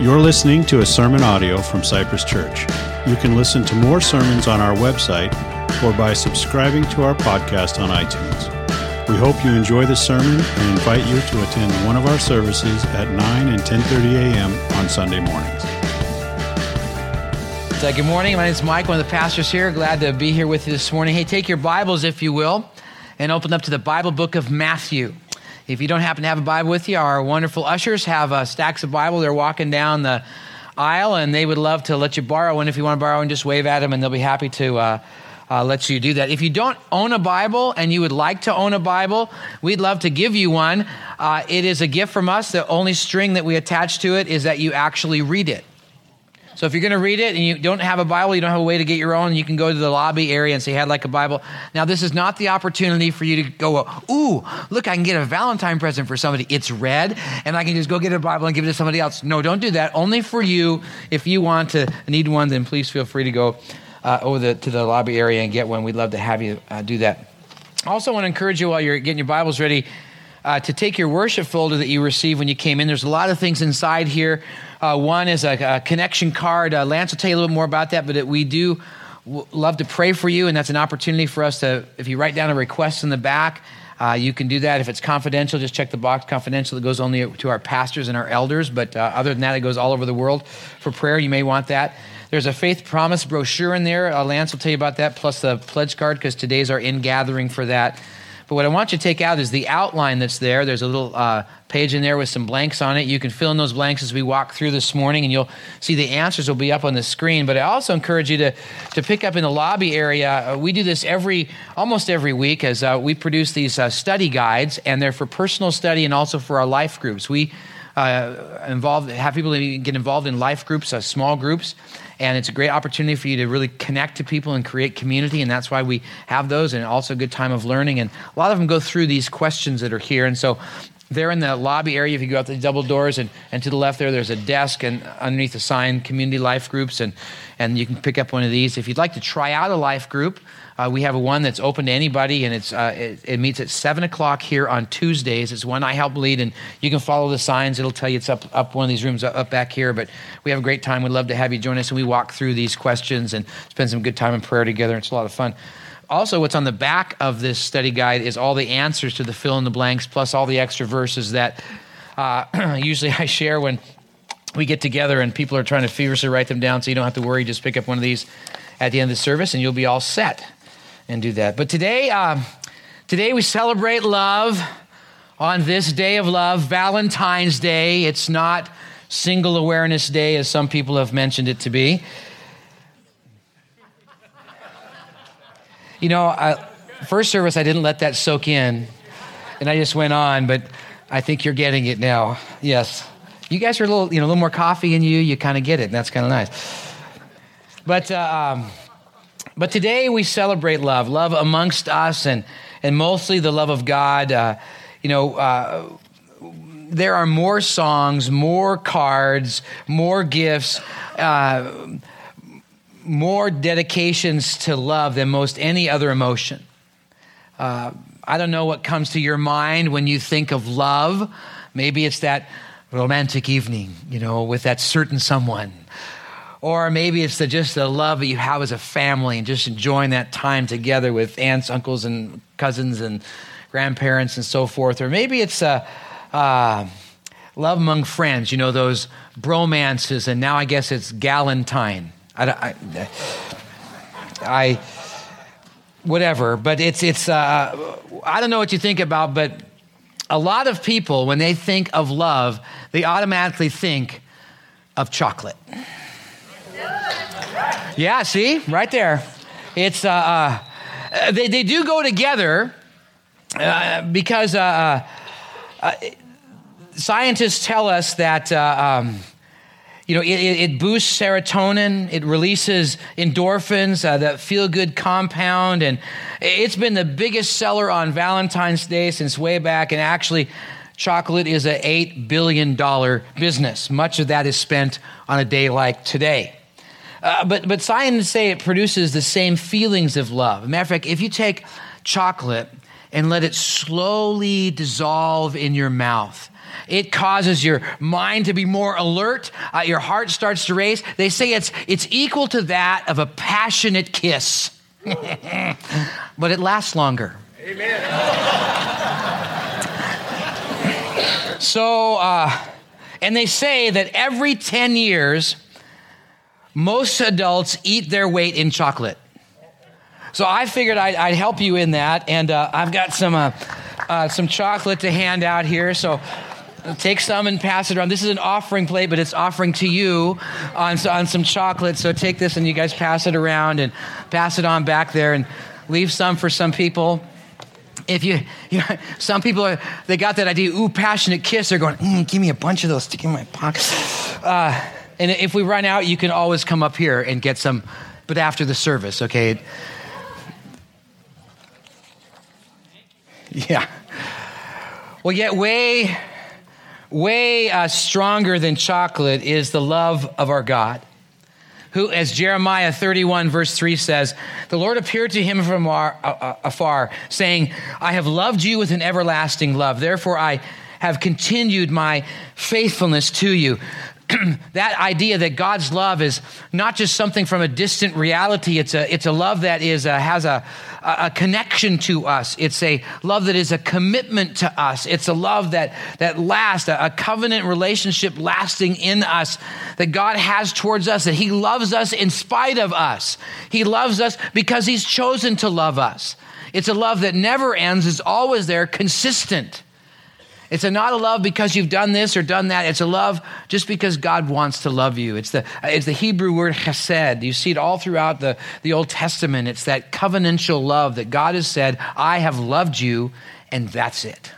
You're listening to a sermon audio from Cypress Church. You can listen to more sermons on our website or by subscribing to our podcast on iTunes. We hope you enjoy the sermon and invite you to attend one of our services at 9 and 10:30 a.m. on Sunday mornings. Good morning. My name is Mike, one of the pastors here. Glad to be here with you this morning. Hey, take your Bibles, if you will, and open up to the Bible book of Matthew. If you don't happen to have a Bible with you, our wonderful ushers have uh, stacks of Bible. They're walking down the aisle, and they would love to let you borrow one. If you want to borrow one, just wave at them, and they'll be happy to uh, uh, let you do that. If you don't own a Bible and you would like to own a Bible, we'd love to give you one. Uh, it is a gift from us. The only string that we attach to it is that you actually read it. So if you're going to read it and you don't have a Bible, you don't have a way to get your own, you can go to the lobby area and say, I'd like a Bible. Now, this is not the opportunity for you to go, ooh, look, I can get a Valentine present for somebody. It's red, and I can just go get a Bible and give it to somebody else. No, don't do that. Only for you. If you want to need one, then please feel free to go uh, over the, to the lobby area and get one. We'd love to have you uh, do that. I also want to encourage you while you're getting your Bibles ready uh, to take your worship folder that you received when you came in. There's a lot of things inside here. Uh, one is a, a connection card. Uh, Lance will tell you a little bit more about that, but it, we do w- love to pray for you, and that's an opportunity for us to, if you write down a request in the back, uh, you can do that. If it's confidential, just check the box confidential. It goes only to our pastors and our elders, but uh, other than that, it goes all over the world for prayer. You may want that. There's a faith promise brochure in there. Uh, Lance will tell you about that, plus the pledge card, because today's our in gathering for that. But what I want you to take out is the outline that's there. There's a little uh, page in there with some blanks on it. You can fill in those blanks as we walk through this morning, and you'll see the answers will be up on the screen. But I also encourage you to, to pick up in the lobby area. Uh, we do this every almost every week as uh, we produce these uh, study guides, and they're for personal study and also for our life groups. We uh, involve have people get involved in life groups, uh, small groups and it's a great opportunity for you to really connect to people and create community and that's why we have those and also a good time of learning. And a lot of them go through these questions that are here. And so they're in the lobby area. If you go out the double doors and, and to the left there there's a desk and underneath the sign community life groups and, and you can pick up one of these. If you'd like to try out a life group uh, we have one that's open to anybody, and it's uh, it, it, meets at seven o'clock here on Tuesdays. It's one I help lead, and you can follow the signs. It'll tell you it's up up one of these rooms up back here. But we have a great time. We'd love to have you join us, and we walk through these questions and spend some good time in prayer together. It's a lot of fun. Also, what's on the back of this study guide is all the answers to the fill in the blanks, plus all the extra verses that uh, usually I share when we get together and people are trying to feverishly write them down so you don't have to worry. Just pick up one of these at the end of the service and you'll be all set and do that. But today, um, today we celebrate love on this day of love, Valentine's Day. It's not Single Awareness Day, as some people have mentioned it to be. You know, I, first service, I didn't let that soak in, and I just went on, but I think you're getting it now. Yes. You guys are a little, you know, a little more coffee in you, you kind of get it, and that's kind of nice. But, uh, um, but today we celebrate love, love amongst us, and, and mostly the love of God. Uh, you know, uh, there are more songs, more cards, more gifts, uh, more dedications to love than most any other emotion. Uh, I don't know what comes to your mind when you think of love. Maybe it's that romantic evening, you know, with that certain someone or maybe it's the, just the love that you have as a family and just enjoying that time together with aunts, uncles, and cousins and grandparents and so forth. Or maybe it's a, uh, love among friends, you know, those bromances, and now I guess it's galentine. I, I, I whatever, but it's, it's uh, I don't know what you think about, but a lot of people, when they think of love, they automatically think of chocolate. Yeah, see, right there. It's uh, uh, they they do go together uh, because uh, uh, uh, scientists tell us that. Um, you know, it, it, boosts serotonin, it releases endorphins, that feel good compound, and it's been the biggest seller on Valentine's Day since way back. And actually, chocolate is a $8 billion business. Much of that is spent on a day like today. Uh, but, but scientists say it produces the same feelings of love. matter of fact, if you take chocolate and let it slowly dissolve in your mouth, It causes your mind to be more alert. Uh, your heart starts to race. They say it's, it's equal to that of a passionate kiss, but it lasts longer. Amen. so, uh, and they say that every 10 years, most adults eat their weight in chocolate. So I figured I'd, I'd help you in that, and uh, I've got some uh, uh, some chocolate to hand out here. So take some and pass it around. This is an offering plate, but it's offering to you on, on some chocolate. So take this and you guys pass it around and pass it on back there and leave some for some people. If you, you know, some people are, they got that idea, ooh, passionate kiss. They're going, mm, give me a bunch of those, stick in my pocket. Uh, and if we run out, you can always come up here and get some, but after the service, okay? Yeah. Well, yet way way uh, stronger than chocolate is the love of our God. Who, as Jeremiah 31, verse 3 says, the Lord appeared to him from afar, saying, I have loved you with an everlasting love. Therefore, I have continued my faithfulness to you. that idea that God's love is not just something from a distant reality, it's a, it's a love that is a, has a, a connection to us. It's a love that is a commitment to us. It's a love that, that lasts, a, a covenant relationship lasting in us that God has towards us, that He loves us in spite of us. He loves us because He's chosen to love us. It's a love that never ends, is always there, consistent. It's a not a love because you've done this or done that. It's a love just because God wants to love you. It's the, it's the Hebrew word chesed. You see it all throughout the, the Old Testament. It's that covenantal love that God has said, I have loved you, and that's it.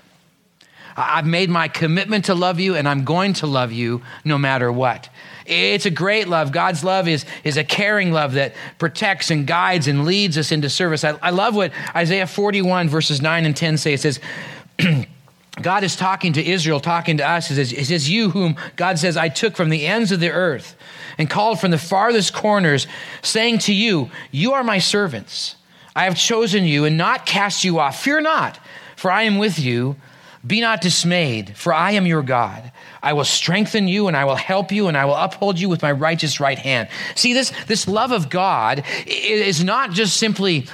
I've made my commitment to love you, and I'm going to love you no matter what. It's a great love. God's love is, is a caring love that protects and guides and leads us into service. I, I love what Isaiah 41, verses 9 and 10 say. It says, God is talking to Israel, talking to us. He says, You whom God says, I took from the ends of the earth and called from the farthest corners, saying to you, You are my servants. I have chosen you and not cast you off. Fear not, for I am with you. Be not dismayed, for I am your God. I will strengthen you and I will help you and I will uphold you with my righteous right hand. See, this, this love of God is not just simply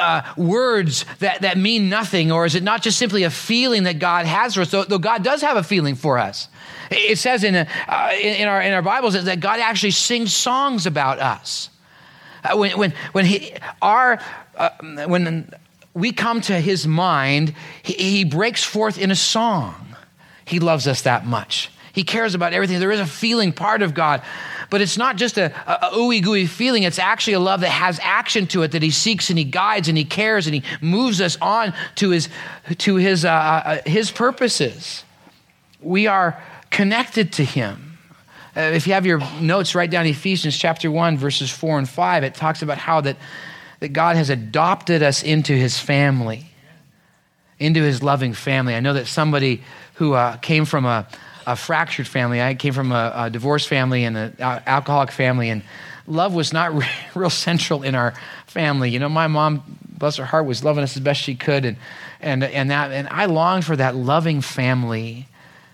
uh, words that, that mean nothing, or is it not just simply a feeling that God has for us? Though, though God does have a feeling for us. It says in, uh, in, our, in our Bibles that God actually sings songs about us. Uh, when, when, when, he, our, uh, when we come to his mind, he, he breaks forth in a song. He loves us that much. He cares about everything. There is a feeling part of God but it's not just a, a, ooey gooey feeling. It's actually a love that has action to it, that he seeks and he guides and he cares and he moves us on to his, to his, uh, uh, his purposes. We are connected to him. Uh, if you have your notes, write down Ephesians chapter 1, verses 4 and 5. It talks about how that, that God has adopted us into his family, into his loving family. I know that somebody who uh, came from a, a fractured family. I came from a, a divorced family and an alcoholic family, and love was not re- real central in our family. You know, my mom, bless her heart, was loving us as best she could, and and and that, and I longed for that loving family.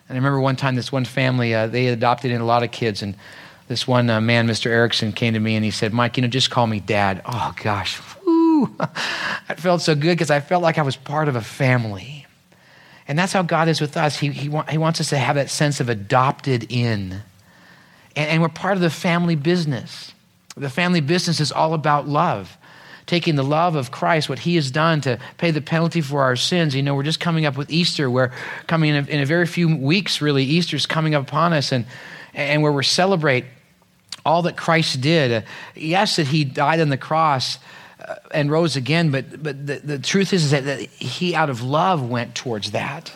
And I remember one time, this one family, uh, they adopted in a lot of kids, and this one uh, man, Mr. Erickson, came to me and he said, "Mike, you know, just call me Dad." Oh gosh, whoo! I felt so good because I felt like I was part of a family. And that's how God is with us. He, he, wa- he wants us to have that sense of adopted in. And, and we're part of the family business. The family business is all about love taking the love of Christ, what He has done to pay the penalty for our sins. You know, we're just coming up with Easter. We're coming in a, in a very few weeks, really. Easter's coming up upon us, and, and where we celebrate all that Christ did. Uh, yes, that He died on the cross and rose again. But, but the, the truth is, is that, that he, out of love, went towards that,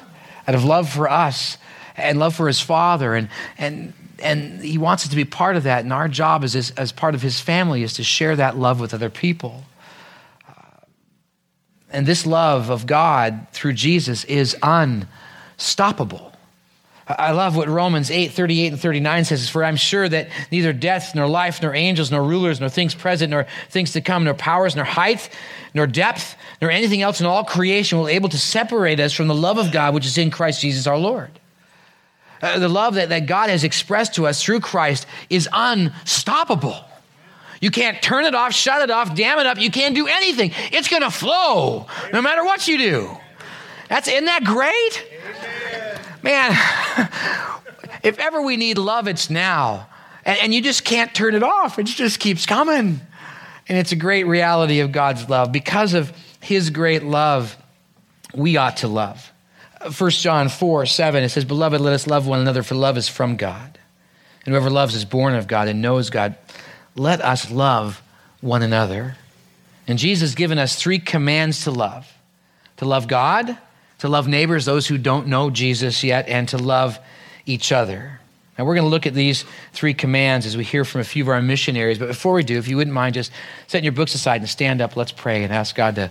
out of love for us and love for his father. And, and, and he wants us to be part of that. And our job as, as, as part of his family is to share that love with other people. Uh, and this love of God through Jesus is unstoppable. I love what Romans 8, 38 and 39 says, For I'm sure that neither death, nor life, nor angels, nor rulers, nor things present, nor things to come, nor powers, nor height, nor depth, nor anything else in all creation will be able to separate us from the love of God which is in Christ Jesus our Lord. uh, the love that, that God has expressed to us through Christ is unstoppable. You can't turn it off, shut it off, dam it up. You can't do anything. It's going to flow no matter what you do. That's isn't that great? Man, if ever we need love, it's now. And, and you just can't turn it off. It just keeps coming. And it's a great reality of God's love. Because of his great love, we ought to love. 1 John 4 7, it says, Beloved, let us love one another, for love is from God. And whoever loves is born of God and knows God. Let us love one another. And Jesus has given us three commands to love to love God, to love neighbors, those who don't know Jesus yet, and to love each other. Now, we're going to look at these three commands as we hear from a few of our missionaries. But before we do, if you wouldn't mind just setting your books aside and stand up, let's pray and ask God to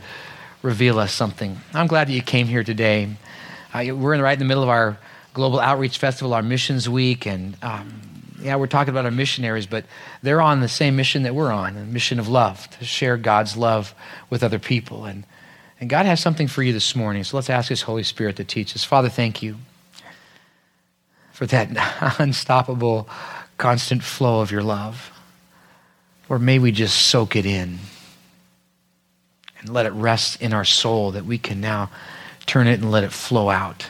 reveal us something. I'm glad that you came here today. Uh, we're in, right in the middle of our Global Outreach Festival, our Missions Week, and um, yeah, we're talking about our missionaries, but they're on the same mission that we're on, the mission of love, to share God's love with other people. And, and God has something for you this morning, so let's ask His Holy Spirit to teach us. Father, thank you for that unstoppable, constant flow of your love. Or may we just soak it in and let it rest in our soul that we can now turn it and let it flow out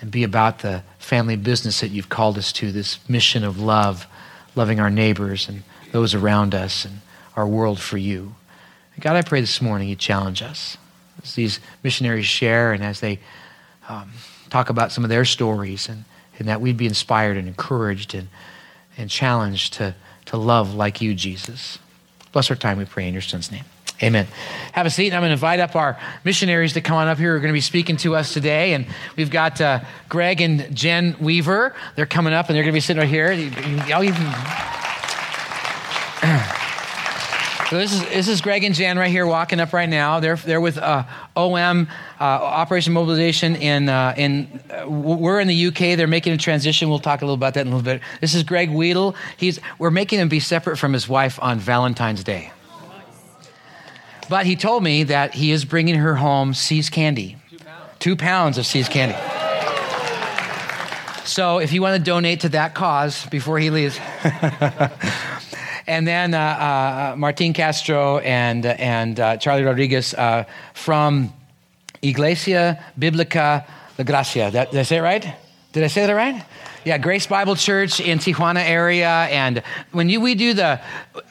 and be about the family business that you've called us to this mission of love, loving our neighbors and those around us and our world for you. God, I pray this morning you challenge us as these missionaries share and as they um, talk about some of their stories and, and that we'd be inspired and encouraged and, and challenged to, to love like you, Jesus. Bless our time, we pray in your son's name. Amen. Have a seat. And I'm going to invite up our missionaries to come on up here. Who are going to be speaking to us today. And we've got uh, Greg and Jen Weaver. They're coming up and they're going to be sitting right here. Y'all. So this is this is Greg and Jan right here walking up right now. They're they're with uh, OM uh, Operation Mobilization in uh, in uh, we're in the UK. They're making a transition. We'll talk a little about that in a little bit. This is Greg Weedle. He's we're making him be separate from his wife on Valentine's Day. But he told me that he is bringing her home See's candy. Two pounds. Two pounds of See's candy. So if you want to donate to that cause before he leaves. and then uh, uh, Martin Castro and, and uh, Charlie Rodriguez uh, from Iglesia Biblica La Gracia. That, did I say it right? Did I say that right? Yeah, Grace Bible Church in Tijuana area. And when you, we do the,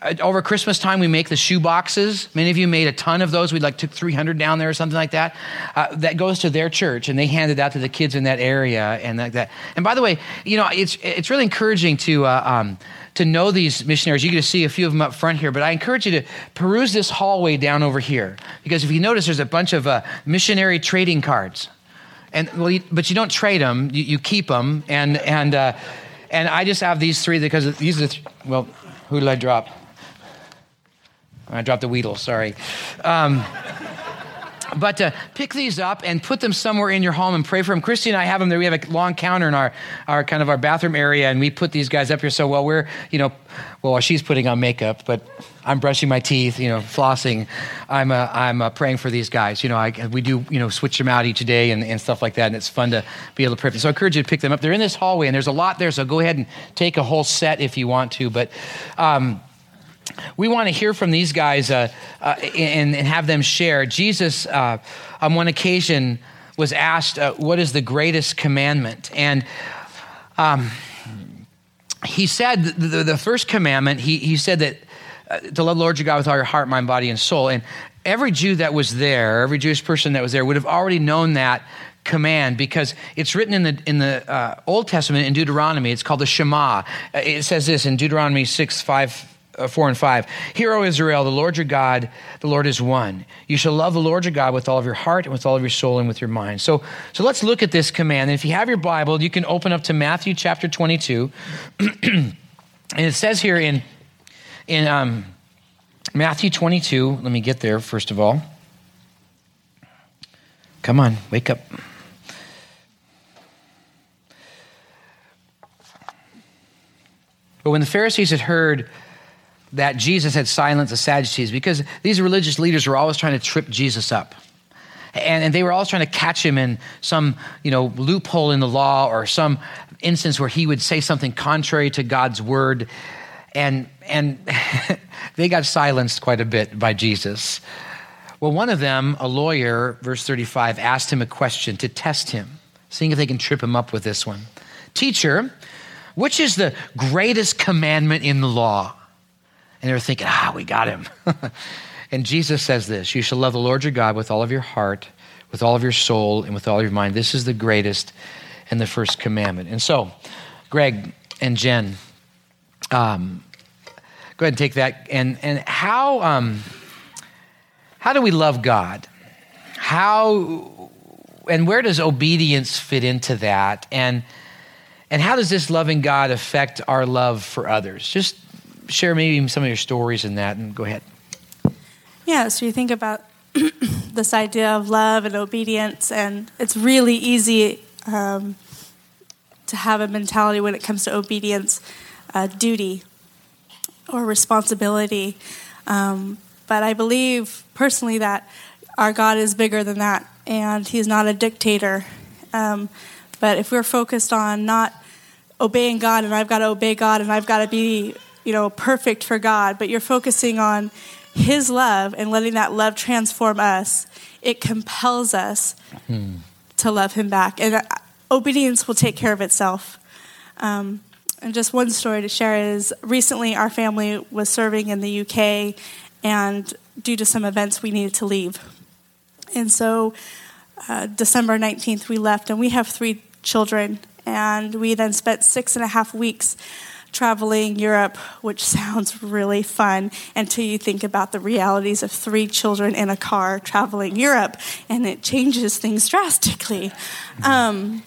uh, over Christmas time, we make the shoe boxes. Many of you made a ton of those. We like took 300 down there or something like that. Uh, that goes to their church and they hand it out to the kids in that area and like that. And by the way, you know, it's, it's really encouraging to, uh, um, to know these missionaries. You get to see a few of them up front here, but I encourage you to peruse this hallway down over here. Because if you notice, there's a bunch of uh, missionary trading cards and well, you, but you don't trade them; you, you keep them. And and uh, and I just have these three because these are th- well. Who did I drop? I dropped the Weedle. Sorry. Um, but uh, pick these up and put them somewhere in your home and pray for them. Christy and I have them there. We have a long counter in our, our kind of our bathroom area, and we put these guys up here. So while we're, you know, well, she's putting on makeup, but I'm brushing my teeth, you know, flossing. I'm uh, I'm uh, praying for these guys. You know, I, we do you know switch them out each day and, and stuff like that, and it's fun to be able to pray. For So I encourage you to pick them up. They're in this hallway, and there's a lot there. So go ahead and take a whole set if you want to. But um, we want to hear from these guys uh, uh, and, and, have them share. Jesus, uh, on one occasion, was asked, uh, What is the greatest commandment? And um, he said, the, the, first commandment, he, he said that uh, to love the Lord your God with all your heart, mind, body, and soul. And every Jew that was there, every Jewish person that was there, would have already known that command because it's written in the in the uh, Old Testament in Deuteronomy. It's called the Shema. It says this in Deuteronomy six five uh, 4 and 5. Hear, O Israel, the Lord your God, the Lord is one. You shall love the Lord your God with all of your heart and with all of your soul and with your mind. So, so let's look at this command. And if you have your Bible, you can open up to Matthew chapter 22. and it says here in, in um, Matthew 22, let me get there first of all. Come on, wake up. But when the Pharisees had heard that Jesus had silenced the Sadducees because these religious leaders were always trying to trip Jesus up. and, and they were always trying to catch him in some you know loophole in the law or some instance where he would say something contrary to God's word, and and they got silenced quite a bit by Jesus. Well, one of them, a lawyer, verse 35, asked him a question to test him, seeing if they can trip him up with this one. Teacher, which is the greatest commandment in the law? And they were thinking, ah, we got him. and Jesus says this You shall love the Lord your God with all of your heart, with all of your soul, and with all of your mind. This is the greatest and the first commandment. And so, Greg and Jen, um, go ahead and take that. And, and how, um, how do we love God? How and where does obedience fit into that? And and how does this loving God affect our love for others? Just share maybe some of your stories in that and go ahead. Yeah, so you think about this idea of love and obedience, and it's really easy um, to have a mentality when it comes to obedience, uh, duty, or responsibility. Um, but I believe personally that our God is bigger than that, and He's not a dictator. Um, but if we're focused on not obeying God and I've got to obey God and I've got to be, you know, perfect for God, but you're focusing on His love and letting that love transform us, it compels us hmm. to love Him back. And uh, obedience will take care of itself. Um, and just one story to share is recently our family was serving in the UK, and due to some events, we needed to leave. And so, uh, December 19th, we left, and we have three children and we then spent six and a half weeks traveling Europe, which sounds really fun until you think about the realities of three children in a car traveling Europe, and it changes things drastically. Um,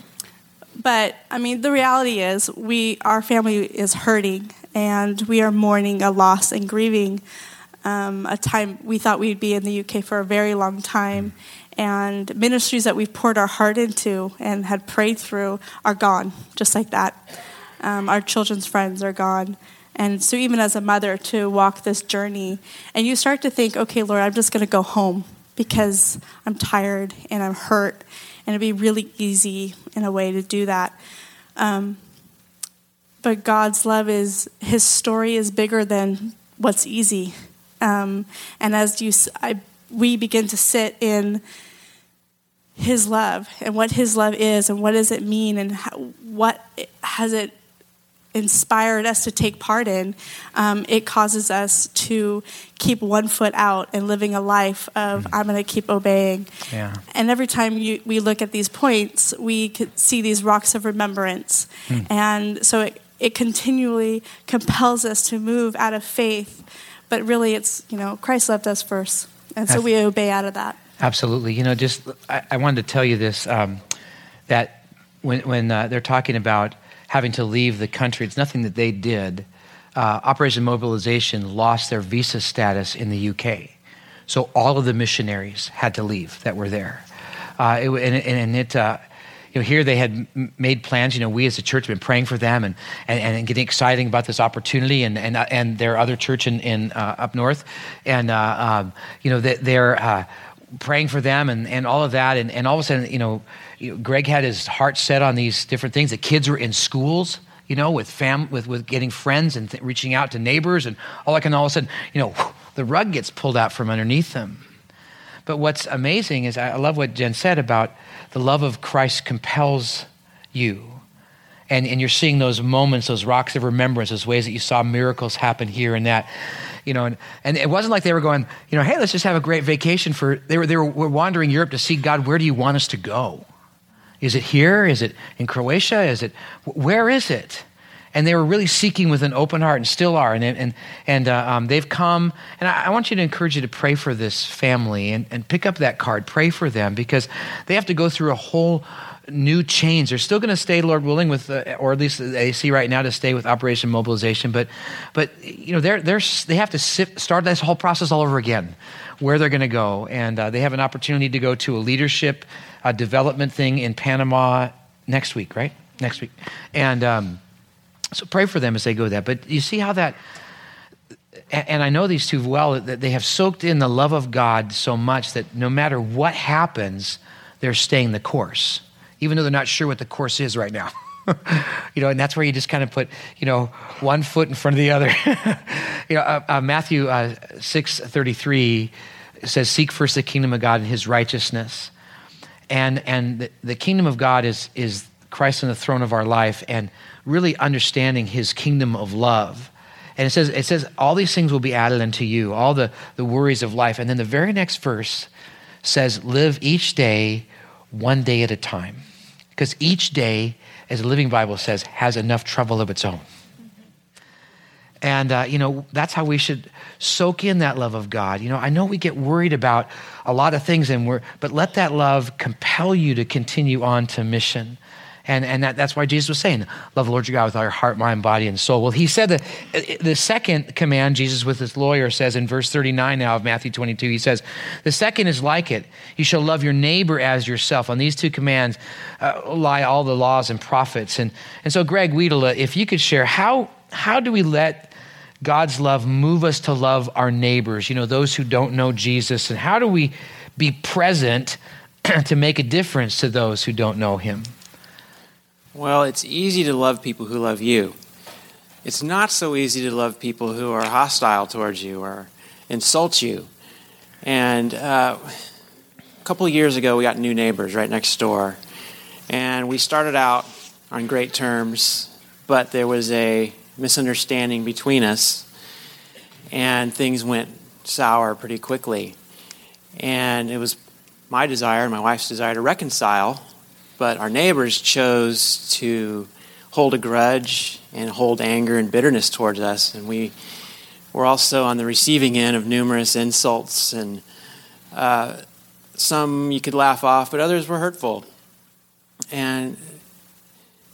but I mean, the reality is, we our family is hurting, and we are mourning a loss and grieving um, a time we thought we'd be in the UK for a very long time, and ministries that we've poured our heart into and had prayed through are gone, just like that. Um, our children's friends are gone. And so, even as a mother, to walk this journey, and you start to think, okay, Lord, I'm just going to go home because I'm tired and I'm hurt, and it'd be really easy in a way to do that. Um, but God's love is, His story is bigger than what's easy. Um, and as you, I we begin to sit in his love and what his love is and what does it mean and how, what has it inspired us to take part in, um, it causes us to keep one foot out and living a life of mm. I'm going to keep obeying. Yeah. And every time you, we look at these points, we could see these rocks of remembrance, mm. and so it it continually compels us to move out of faith. But really, it's you know Christ loved us first. And so we obey out of that. Absolutely. You know, just I, I wanted to tell you this um, that when, when uh, they're talking about having to leave the country, it's nothing that they did. Uh, Operation Mobilization lost their visa status in the UK. So all of the missionaries had to leave that were there. Uh, it, and, and, it, uh, you know, here they had made plans. You know, we as a church have been praying for them and, and, and getting excited about this opportunity and, and, uh, and their other church in, in uh, up north. And, uh, um, you know, they, uh, praying for them and, and all of that. And, and all of a sudden, you know, Greg had his heart set on these different things. The kids were in schools you know, with fam, with, with getting friends and th- reaching out to neighbors and all that. And all of a sudden, you know, the rug gets pulled out from underneath them. But what's amazing is I love what Jen said about the love of Christ compels you. And, and you're seeing those moments, those rocks of remembrance, those ways that you saw miracles happen here and that. You know, and, and it wasn't like they were going, you know, hey, let's just have a great vacation for, they were, they were wandering Europe to see, God, where do you want us to go? Is it here? Is it in Croatia? Is it, where is it? And they were really seeking with an open heart and still are. And, and, and uh, um, they've come, and I, I, want you to encourage you to pray for this family and, and pick up that card. Pray for them because they have to go through a whole new change. They're still going to stay, Lord willing, with, uh, or at least they see right now to stay with Operation Mobilization. But, but you know, they're, they're, they have to sift, start this whole process all over again, where they're going to go. And uh, they have an opportunity to go to a leadership uh, development thing in Panama next week, right? Next week. And um, so pray for them as they go that. But you see how that and I know these two well, that they have soaked in the love of God so much that no matter what happens, they're staying the course, even though they're not sure what the course is right now. you know, and that's where you just kind of put, you know, one foot in front of the other. you know, uh, uh, Matthew uh, six thirty three says, "Seek first the kingdom of God and His righteousness," and and the, the kingdom of God is is Christ on the throne of our life, and really understanding His kingdom of love. And it says, it says, all these things will be added unto you, all the, the worries of life. And then the very next verse says, live each day one day at a time. Because each day as the Living Bible says, has enough trouble of its own. And, uh, you know, that's how we should soak in that love of God. You know, I know we get worried about a lot of things, and we're, but let that love compel you to continue on to mission. And, and that, that's why Jesus was saying, Love the Lord your God with all your heart, mind, body, and soul. Well, he said that uh, the second command, Jesus with his lawyer says in verse 39 now of Matthew 22, he says, The second is like it. You shall love your neighbor as yourself. On these two commands uh, lie all the laws and prophets. And, and so, Greg Wiedela, if you could share, how, how do we let God's love move us to love our neighbors, you know, those who don't know Jesus? And how do we be present to make a difference to those who don't know him? Well, it's easy to love people who love you. It's not so easy to love people who are hostile towards you or insult you. And uh, a couple of years ago, we got new neighbors right next door. And we started out on great terms, but there was a misunderstanding between us, and things went sour pretty quickly. And it was my desire and my wife's desire to reconcile but our neighbors chose to hold a grudge and hold anger and bitterness towards us. And we were also on the receiving end of numerous insults, and uh, some you could laugh off, but others were hurtful. And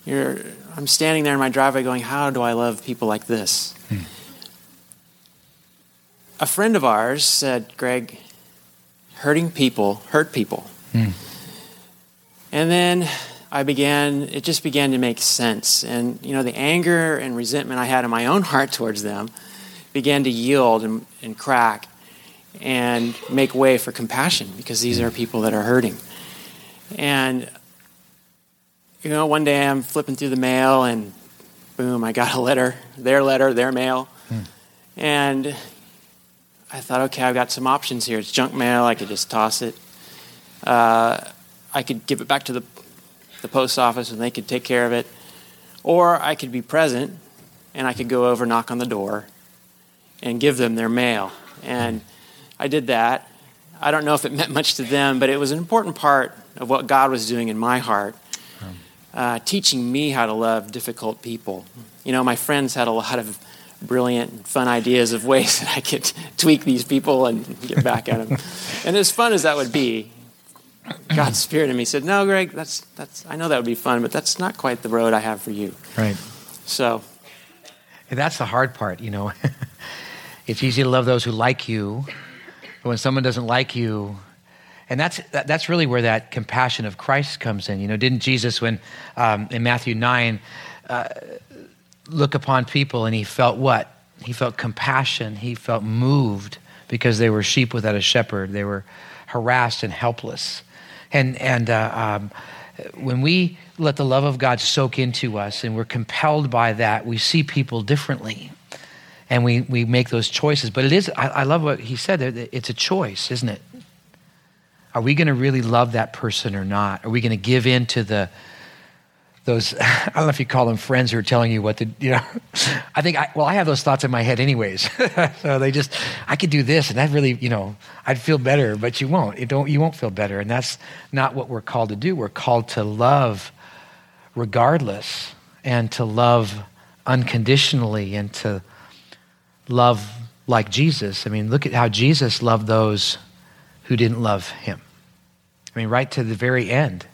I'm standing there in my driveway going, How do I love people like this? Hmm. A friend of ours said, Greg, hurting people hurt people. Hmm. And then I began, it just began to make sense. And, you know, the anger and resentment I had in my own heart towards them began to yield and, and crack and make way for compassion because these are people that are hurting. And, you know, one day I'm flipping through the mail and boom, I got a letter, their letter, their mail. Hmm. And I thought, okay, I've got some options here. It's junk mail, I could just toss it. Uh, I could give it back to the, the post office and they could take care of it. Or I could be present and I could go over, knock on the door, and give them their mail. And I did that. I don't know if it meant much to them, but it was an important part of what God was doing in my heart, uh, teaching me how to love difficult people. You know, my friends had a lot of brilliant and fun ideas of ways that I could tweak these people and get back at them. and as fun as that would be, God's spirit in me said, "No, Greg, that's that's. I know that would be fun, but that's not quite the road I have for you." Right. So. That's the hard part, you know. it's easy to love those who like you, but when someone doesn't like you, and that's that, that's really where that compassion of Christ comes in. You know, didn't Jesus, when um, in Matthew nine, uh, look upon people and he felt what? He felt compassion. He felt moved because they were sheep without a shepherd. They were harassed and helpless. And, and uh, um, when we let the love of God soak into us and we're compelled by that, we see people differently and we, we make those choices. But it is, I, I love what he said there, it's a choice, isn't it? Are we going to really love that person or not? Are we going to give in to the, those i don't know if you call them friends who are telling you what to you know i think I, well i have those thoughts in my head anyways. So they just i could do this and that really you know i'd feel better but you won't. It don't you won't feel better. And that's not what we're called to do. We're called to love regardless and to love unconditionally and to love like jesus. I mean look at how jesus loved those who didn't love him. I mean right to the very end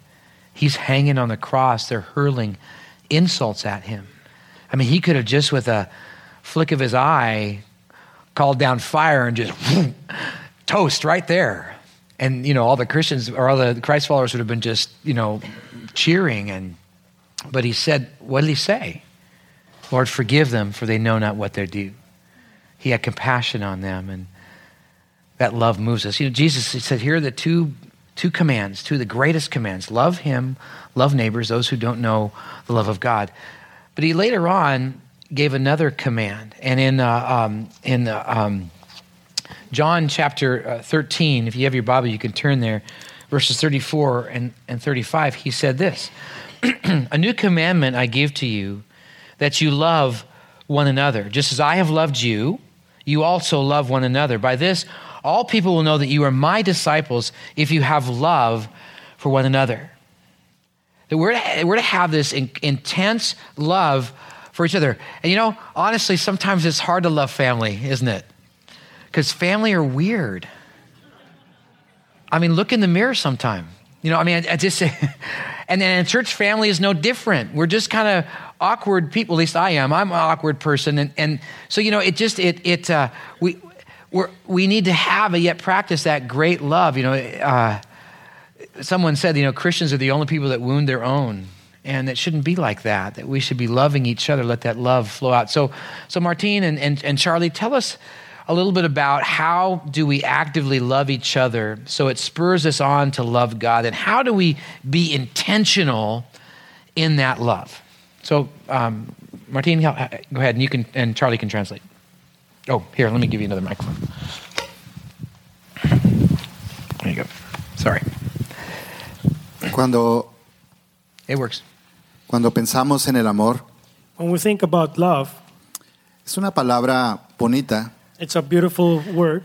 He's hanging on the cross. They're hurling insults at him. I mean, he could have just with a flick of his eye called down fire and just toast right there. And, you know, all the Christians or all the Christ followers would have been just, you know, cheering. And, but he said, what did he say? Lord, forgive them, for they know not what they do. he had compassion on them, and that love moves us. You know, Jesus he said, here are the two, two commands, two of the greatest commands love him, love neighbors, those who don't know the love of God. But he later on gave another command. And in, uh, um, in uh, um, John chapter uh, 13, if you have your Bible, you can turn there, verses 34 and, and 35, he said this A new commandment I give to you, that you love one another. Just as I have loved you, you also love one another. By this, all people will know that you are my disciples if you have love for one another. That we're to, we're to have this in, intense love for each other. And you know, honestly, sometimes it's hard to love family, isn't it? Because family are weird. I mean, look in the mirror sometime. You know, I mean, I, I just, and then church family is no different. We're just kind of awkward people. At least I am. I'm an awkward person, and and so you know, it just it it uh, we we we need to have and yet practice that great love. You know, uh, someone said, you know, Christians are the only people that wound their own. And it shouldn't be like that, that we should be loving each other, let that love flow out. So, so Martine and, and, and Charlie, tell us a little bit about how do we actively love each other so it spurs us on to love God, and how do we be intentional in that love? So, um, Martine, go ahead, and you can, and Charlie can translate. Oh, here, let me give you another microphone. There you go. Sorry. Cuando, It works. cuando pensamos en el amor, When we think about love, es una palabra bonita. it's a beautiful word.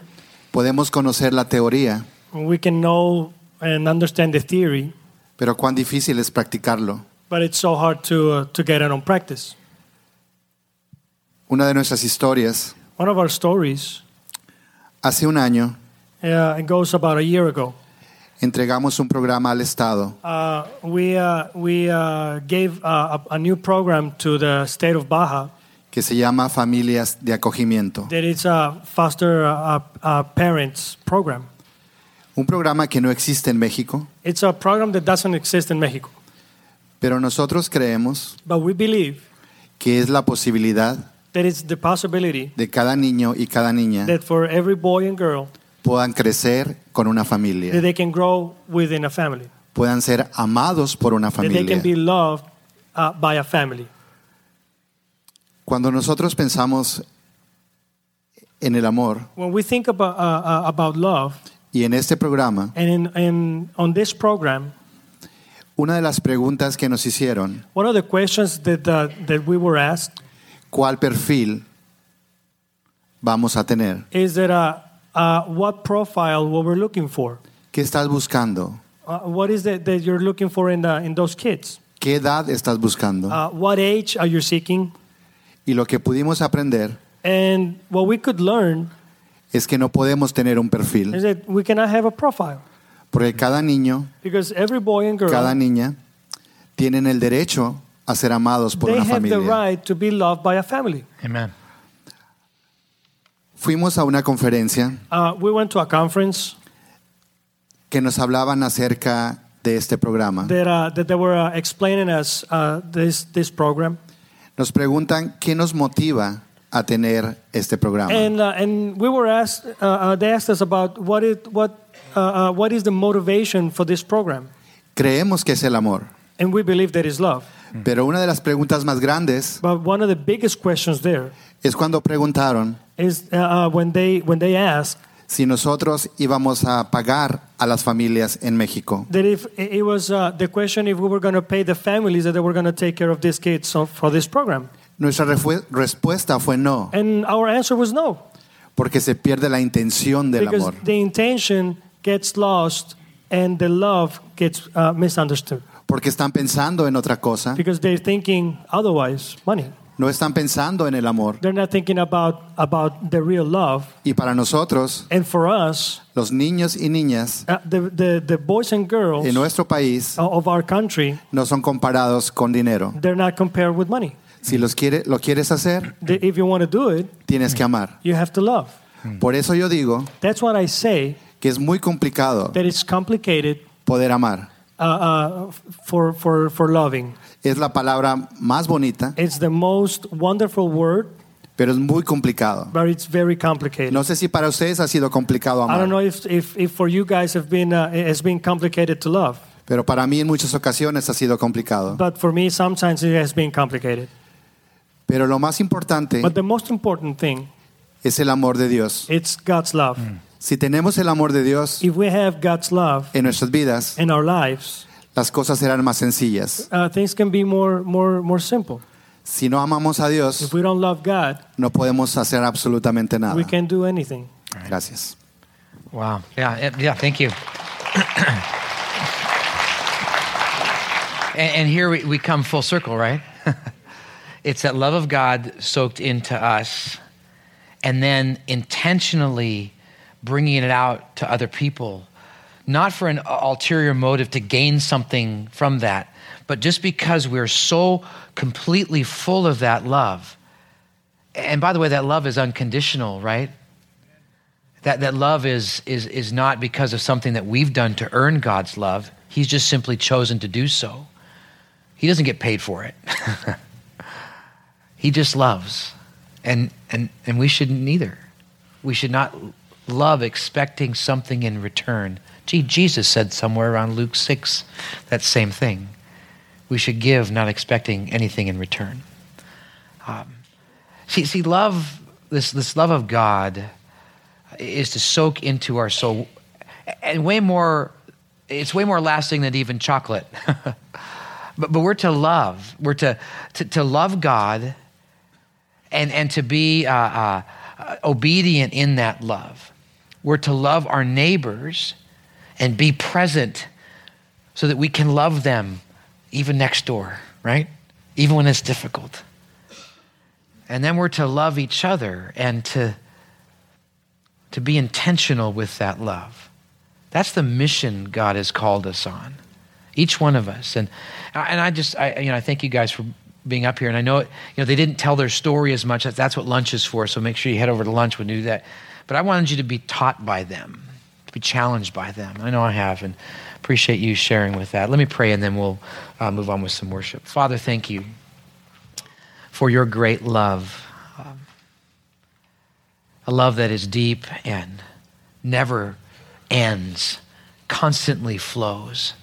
Podemos conocer la teoría, We can know and understand the theory, pero cuán difícil es practicarlo. but it's so hard to, uh, to get it on practice. Una de nuestras historias, One of our stories, hace un año uh, it goes about a year ago. entregamos un programa al Estado Uh, we uh, we uh, gave uh, a, a new program to the state of Baja que se llama Familias de Acogimiento. that is a foster uh, parents program. Un programa que no existe en México, It's a program that doesn't exist in Mexico, pero nosotros creemos but we believe que es la posibilidad that it's the possibility de cada niño y cada niña that for every boy and girl puedan crecer con una that familia, they can grow within a family, puedan ser amados por una that they can familia. be loved uh, by a family. Cuando nosotros pensamos en el amor When we think about uh, uh, about love, y en este programa, and in, in on this program, una de las preguntas que nos hicieron, one of the questions that uh, that we were asked ¿cuál perfil vamos a tener? is that uh, uh, what profile what we're looking for? ¿Qué estás buscando? Uh, what is it that you're looking for in the, in those kids? ¿Qué edad estás buscando? Uh, what age are you seeking? Y lo que pudimos aprender And what we could learn es que no podemos tener un is perfil, that we cannot have a profile porque cada niño, because every boy and girl cada niña tienen el derecho a ser amados por they una have the familia. right to be loved by a family. Amen. Fuimos a una conferencia Uh, we went to a conference que nos hablaban acerca de este programa. that uh, that they were uh, explaining us uh, this this program. Nos preguntan qué nos motiva a tener este programa. And uh, and we were asked. Uh, uh, they asked us about what it what uh, uh, what is the motivation for this program, Creemos que es el amor, and we believe that is love. Pero una de las preguntas más grandes But one of the biggest questions there es cuando preguntaron is uh, uh, when they when they ask si nosotros íbamos a pagar a las familias en México. that if it was uh, the question if we were going to pay the families that they were going to take care of these kids so- for this program, Nuestra refu- respuesta fue no, and our answer was no. Porque se pierde la intención del because amor. the intention gets lost and the love gets uh, misunderstood Porque están pensando en otra cosa, because they're thinking otherwise money. no están pensando en el amor. They're not thinking about about the real love. Y para nosotros, And for us, los niños y niñas uh, the, the the boys and girls en nuestro país of our country, no son comparados con dinero. they're not compared with money. Si los quiere, lo quieres hacer, The- If you want to do it, tienes que amar. you have to love. Por eso yo digo That's what I say. que es muy complicado That it's complicated poder amar. Uh, uh, for for for loving. Es la palabra más bonita, It's the most wonderful word, pero es muy complicado. but it's very complicated. No sé si para ustedes ha sido complicado I don't know if, if, if for you guys have been uh, it's been complicated to love, pero para mí en muchas ocasiones ha sido complicado. but for me sometimes it has been complicated. Pero lo más importante But the most important thing es el amor de Dios. it's God's love. Si tenemos el amor de Dios If we have God's love en nuestras vidas, in our lives, las cosas serán más sencillas. uh, things can be more more more simple. Si no amamos a Dios, If we don't love God, no podemos hacer absolutamente nada. we can't do anything. Gracias. Wow. Yeah, yeah, yeah, thank you. and, and here we, we come full circle, right? it's that love of God soaked into us and then intentionally bringing it out to other people, not for an ulterior motive to gain something from that, but just because we're so completely full of that love. And by the way, that love is unconditional, right? That, that love is, is, is not because of something that we've done to earn God's love. He's just simply chosen to do so. He doesn't get paid for it. he just loves. And, and, and we shouldn't either. We should not love expecting something in return. Gee, Jesus said somewhere around Luke 6 that same thing. We should give not expecting anything in return. Um, see, see, love, this, this love of God is to soak into our soul and way more it's way more lasting than even chocolate but, but we're to love we're to, to, to love god and, and to be uh, uh, obedient in that love we're to love our neighbors and be present so that we can love them even next door right even when it's difficult and then we're to love each other and to to be intentional with that love. That's the mission God has called us on, each one of us. And and I just I you know I thank you guys for being up here. And I know it, you know they didn't tell their story as much. That's what lunch is for. So make sure you head over to lunch when you do that. But I wanted you to be taught by them, to be challenged by them. I know I have, and appreciate you sharing with that. Let me pray, and then we'll uh, move on with some worship. Father, thank you for your great love a love that is deep and never ends, constantly flows.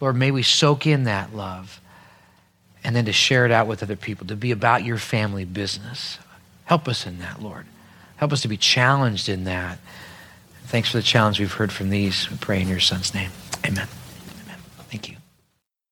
Lord, may we soak in that love and then to share it out with other people, to be about your family business. Help us in that, Lord. Help us to be challenged in that. Thanks for the challenge we've heard from these. We pray in your son's name. Amen. Amen. Thank you.